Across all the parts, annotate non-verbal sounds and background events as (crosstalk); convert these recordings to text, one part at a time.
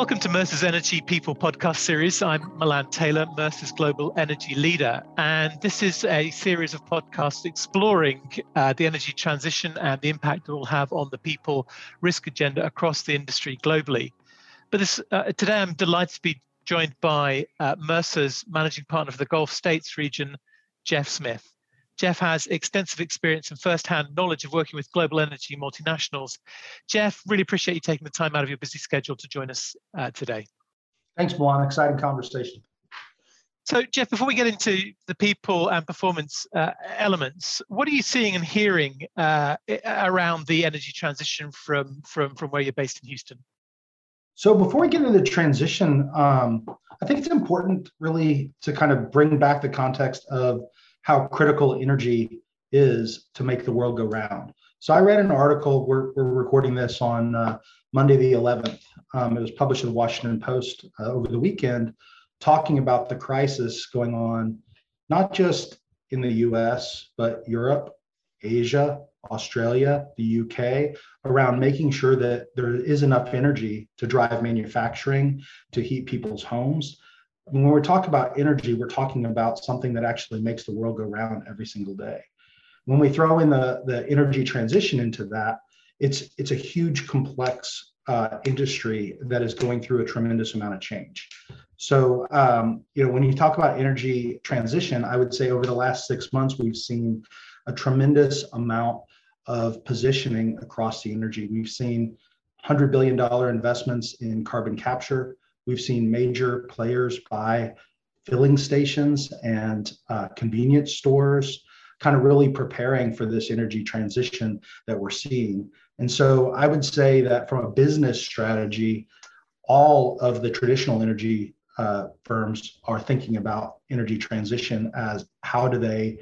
Welcome to Mercer's Energy People podcast series. I'm Milan Taylor, Mercer's global energy leader. And this is a series of podcasts exploring uh, the energy transition and the impact it will have on the people risk agenda across the industry globally. But this, uh, today I'm delighted to be joined by uh, Mercer's managing partner for the Gulf States region, Geoff Smith. Geoff has extensive experience and first-hand knowledge of working with global energy multinationals. Geoff, really appreciate you taking the time out of your busy schedule to join us uh, today. Thanks, Milan. Exciting conversation. So, Geoff, before we get into the people and performance uh, elements, what are you seeing and hearing uh, around the energy transition from, from, from where you're based in Houston? So, before we get into the transition, um, I think it's important really to kind of bring back the context of how critical energy is to make the world go round. So I read an article. We're, we're recording this on uh, Monday the 11th. Um, it was published in the Washington Post uh, over the weekend, talking about the crisis going on, not just in the U.S. but Europe, Asia, Australia, the UK, around making sure that there is enough energy to drive manufacturing, to heat people's homes, when we talk about energy, we're talking about something that actually makes the world go round every single day. When we throw in the, the energy transition into that, it's it's a huge complex uh, industry that is going through a tremendous amount of change. So, um, you know, when you talk about energy transition, I would say over the last six months, we've seen a tremendous amount of positioning across the energy. We've seen $100 billion investments in carbon capture. We've seen major players buy filling stations and uh, convenience stores, kind of really preparing for this energy transition that we're seeing. And so I would say that from a business strategy, all of the traditional energy uh, firms are thinking about energy transition as how do they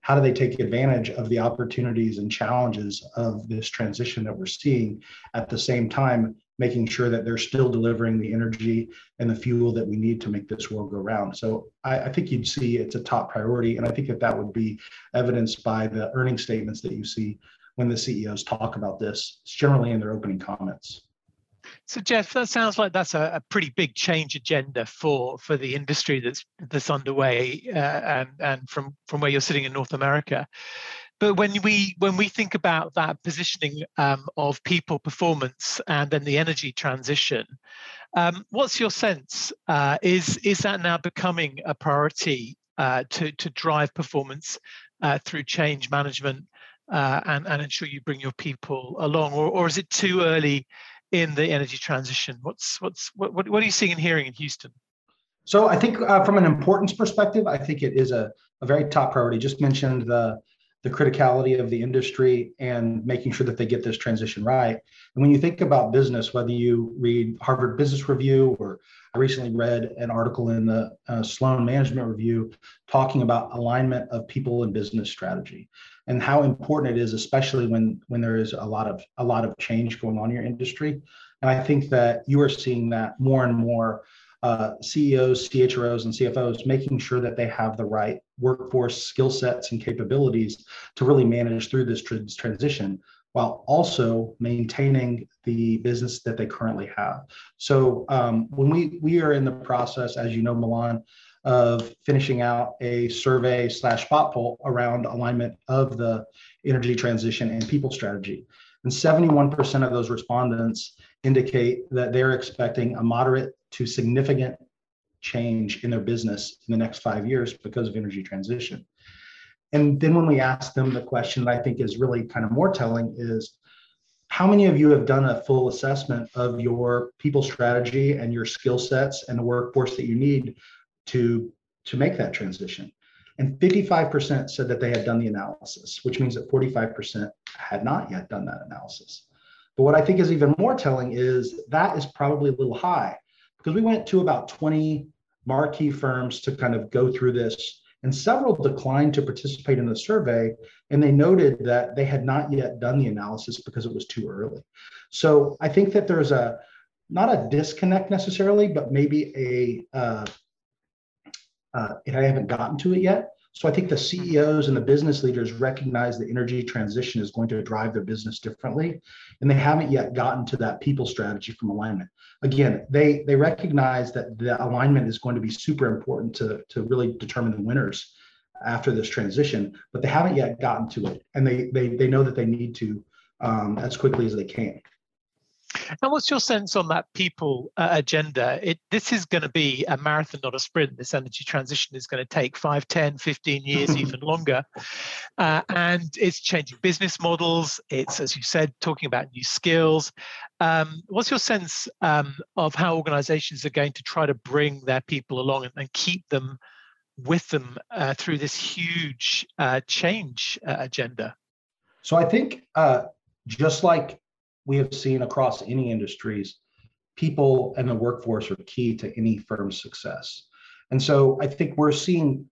how do they take advantage of the opportunities and challenges of this transition that we're seeing at the same time making sure that they're still delivering the energy and the fuel that we need to make this world go round. So I, I, think you'd see it's a top priority. And I think that that would be evidenced by the earning statements that you see when the CEOs talk about this, it's generally in their opening comments. So Geoff, that sounds like that's a, a pretty big change agenda for for the industry that's that's underway, uh, and and from from where you're sitting in North America. But when we when we think about that positioning um, of people performance and then the energy transition, um, what's your sense? Uh, is is that now becoming a priority uh, to to drive performance uh, through change management uh, and and ensure you bring your people along, or or is it too early in the energy transition? What's what's what what, are you seeing and hearing in Houston? So I think uh, from an importance perspective, I think it is a, a very top priority. Just mentioned the the criticality of the industry and making sure that they get this transition right. And when you think about business, whether you read Harvard Business Review or I recently read an article in the uh, Sloan Management Review talking about alignment of people and business strategy and how important it is, especially when when there is a lot of a lot of change going on in your industry. And I think that you are seeing that more and more uh, CEOs, CHROs, and CFOs making sure that they have the right workforce skill sets and capabilities to really manage through this tr- transition while also maintaining the business that they currently have. So um, when we we are in the process, as you know, Milan, of finishing out a survey slash spot poll around alignment of the energy transition and people strategy. And 71% of those respondents indicate that they're expecting a moderate to significant change in their business in the next five years because of energy transition. And then when we ask them the question that I think is really kind of more telling is how many of you have done a full assessment of your people strategy and your skill sets and the workforce that you need to, to make that transition? And 55% said that they had done the analysis, which means that 45% had not yet done that analysis. But what I think is even more telling is that is probably a little high because we went to about 20 marquee firms to kind of go through this and several declined to participate in the survey and they noted that they had not yet done the analysis because it was too early. So i think that there's a not a disconnect necessarily but maybe a uh, uh, i haven't gotten to it yet So I think the CEOs and the business leaders recognize the energy transition is going to drive their business differently, and they haven't yet gotten to that people strategy from alignment. Again, they they recognize that the alignment is going to be super important to to really determine the winners after this transition, but they haven't yet gotten to it, and they they they know that they need to um, as quickly as they can. And what's your sense on that people uh, agenda? It, this is going to be a marathon, not a sprint. This energy transition is going to take 5, 10, 15 years, (laughs) even longer. Uh, and it's changing business models. It's, as you said, talking about new skills. Um, what's your sense um, of how organizations are going to try to bring their people along and, and keep them with them uh, through this huge uh, change uh, agenda? So I think uh, just like we have seen across any industries, people and the workforce are key to any firm's success. And so I think we're seeing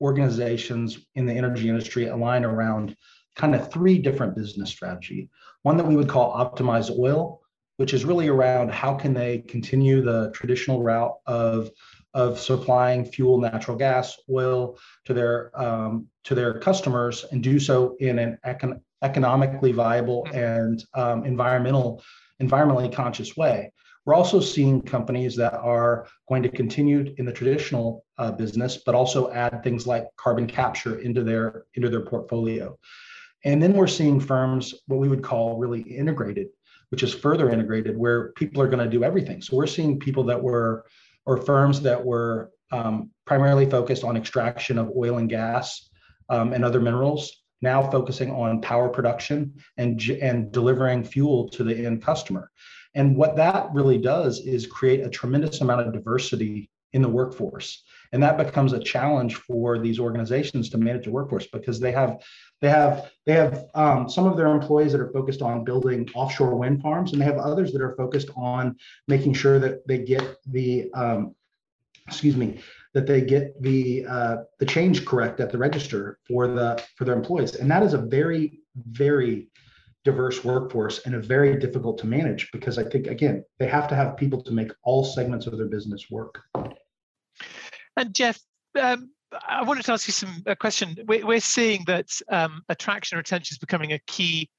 organizations in the energy industry align around kind of three different business strategy. One that we would call optimize oil, which is really around how can they continue the traditional route of of supplying fuel, natural gas, oil to their um, to their customers and do so in an econ- economically viable mm-hmm. and um, environmental environmentally conscious way. We're also seeing companies that are going to continue in the traditional uh, business, but also add things like carbon capture into their into their portfolio. And then we're seeing firms what we would call really integrated, which is further integrated, where people are going to do everything. So we're seeing people that were or firms that were um, primarily focused on extraction of oil and gas um, and other minerals, now focusing on power production and, and delivering fuel to the end customer. And what that really does is create a tremendous amount of diversity in the workforce. And that becomes a challenge for these organizations to manage the workforce because they have they have they have um, some of their employees that are focused on building offshore wind farms, and they have others that are focused on making sure that they get the um, excuse me that they get the uh, the change correct at the register for the for their employees, and that is a very very diverse workforce and a very difficult to manage because I think again they have to have people to make all segments of their business work. And Geoff, um, I wanted to ask you some a question. We're, we're seeing that um, attraction and retention is becoming a key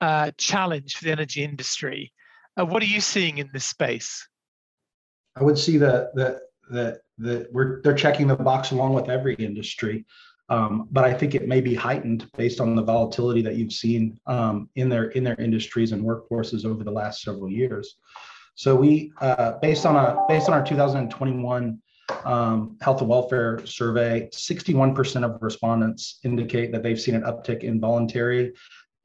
uh, challenge for the energy industry. Uh, what are you seeing in this space? I would see that that that that we're they're checking the box along with every industry. Um, but I think it may be heightened based on the volatility that you've seen um, in their in their industries and workforces over the last several years. So we, uh, based on a based on our 2021 um, health and welfare survey, 61% of respondents indicate that they've seen an uptick in voluntary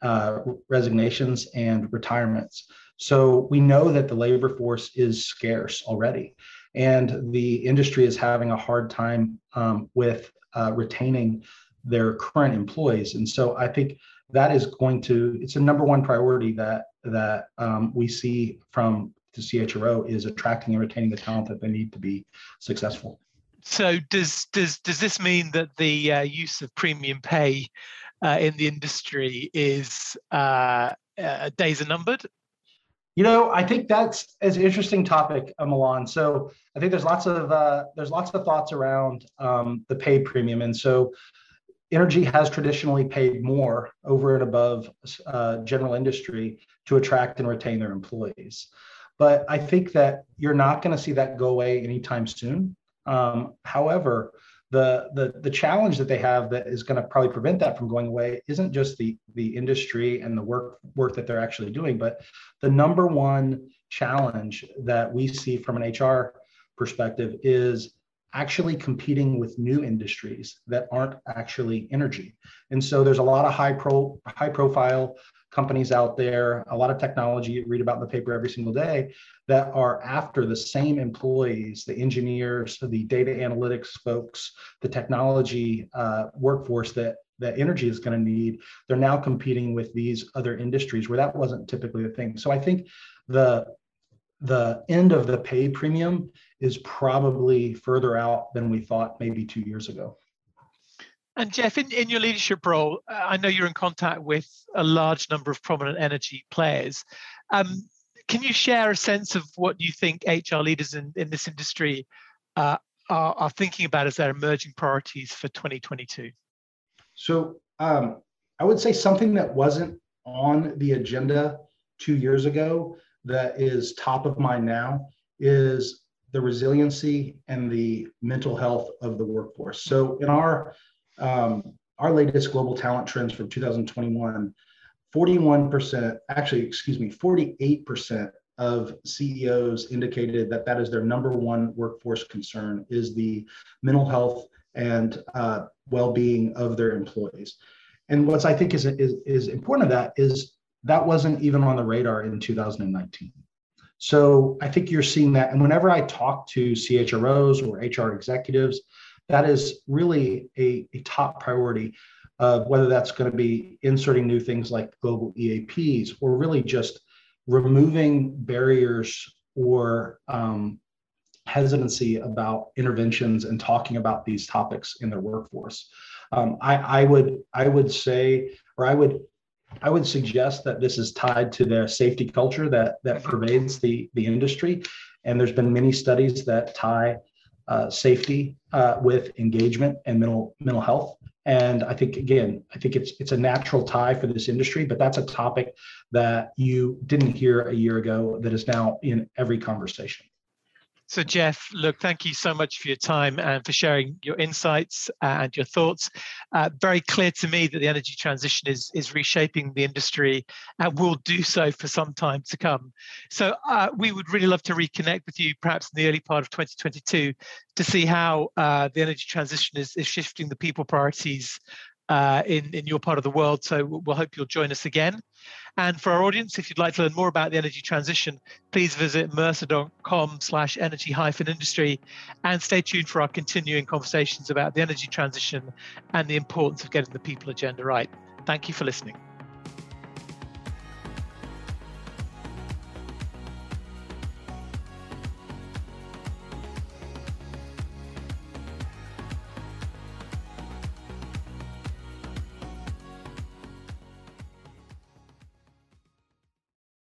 uh, resignations and retirements. So we know that the labor force is scarce already, and the industry is having a hard time um, with uh, retaining their current employees. And so I think that is going to it's a number one priority that that um, we see from the CHRO is attracting and retaining the talent that they need to be successful. So does does does this mean that the uh, use of premium pay uh, in the industry is uh, uh days are numbered? You know, I think that's an interesting topic, uh, Milan. So I think there's lots of uh, there's lots of thoughts around um, the pay premium, and so energy has traditionally paid more over and above general industry to attract and retain their employees. But I think that you're not going to see that go away anytime soon. Um, however, the, the the challenge that they have that is going to probably prevent that from going away isn't just the the industry and the work work that they're actually doing, but the number one challenge that we see from an HR perspective is actually competing with new industries that aren't actually energy. And so there's a lot of high pro high profile companies out there, a lot of technology you read about in the paper every single day that are after the same employees, the engineers, the data analytics folks, the technology uh, workforce that that energy is going to need. They're now competing with these other industries where that wasn't typically the thing. So I think the the end of the pay premium is probably further out than we thought maybe two years ago. And Geoff, in, in your leadership role, uh, I know you're in contact with a large number of prominent energy players. Um, can you share a sense of what you think HR leaders in, in this industry uh, are, are thinking about as their emerging priorities for 2022? So um, I would say something that wasn't on the agenda two years ago that is top of mind now is the resiliency and the mental health of the workforce. So in our um, our latest global talent trends from 2021, 41%, actually, excuse me, 48% of CEOs indicated that that is their number one workforce concern is the mental health and uh, well-being of their employees. And what's I think is, is, is important of that is that wasn't even on the radar in 2019. So I think you're seeing that. And whenever I talk to CHROs or HR executives, that is really a, a top priority of whether that's going to be inserting new things like global EAPs or really just removing barriers or um, hesitancy about interventions and talking about these topics in their workforce. Um, I, I would I would say, or I would I would suggest that this is tied to the safety culture that that pervades the the industry, and there's been many studies that tie uh, safety uh, with engagement and mental mental health. And I think again, I think it's it's a natural tie for this industry, but that's a topic that you didn't hear a year ago that is now in every conversation. So, Geoff, look, thank you so much for your time and for sharing your insights and your thoughts. Uh, very clear to me that the energy transition is, is reshaping the industry and will do so for some time to come. So, uh, we would really love to reconnect with you perhaps in the early part of 2022 to see how uh, the energy transition is, is shifting the people priorities uh, in, in your part of the world. So we'll hope you'll join us again. And for our audience, if you'd like to learn more about the energy transition, please visit mercer.com slash energy hyphen industry and stay tuned for our continuing conversations about the energy transition and the importance of getting the people agenda right. Thank you for listening.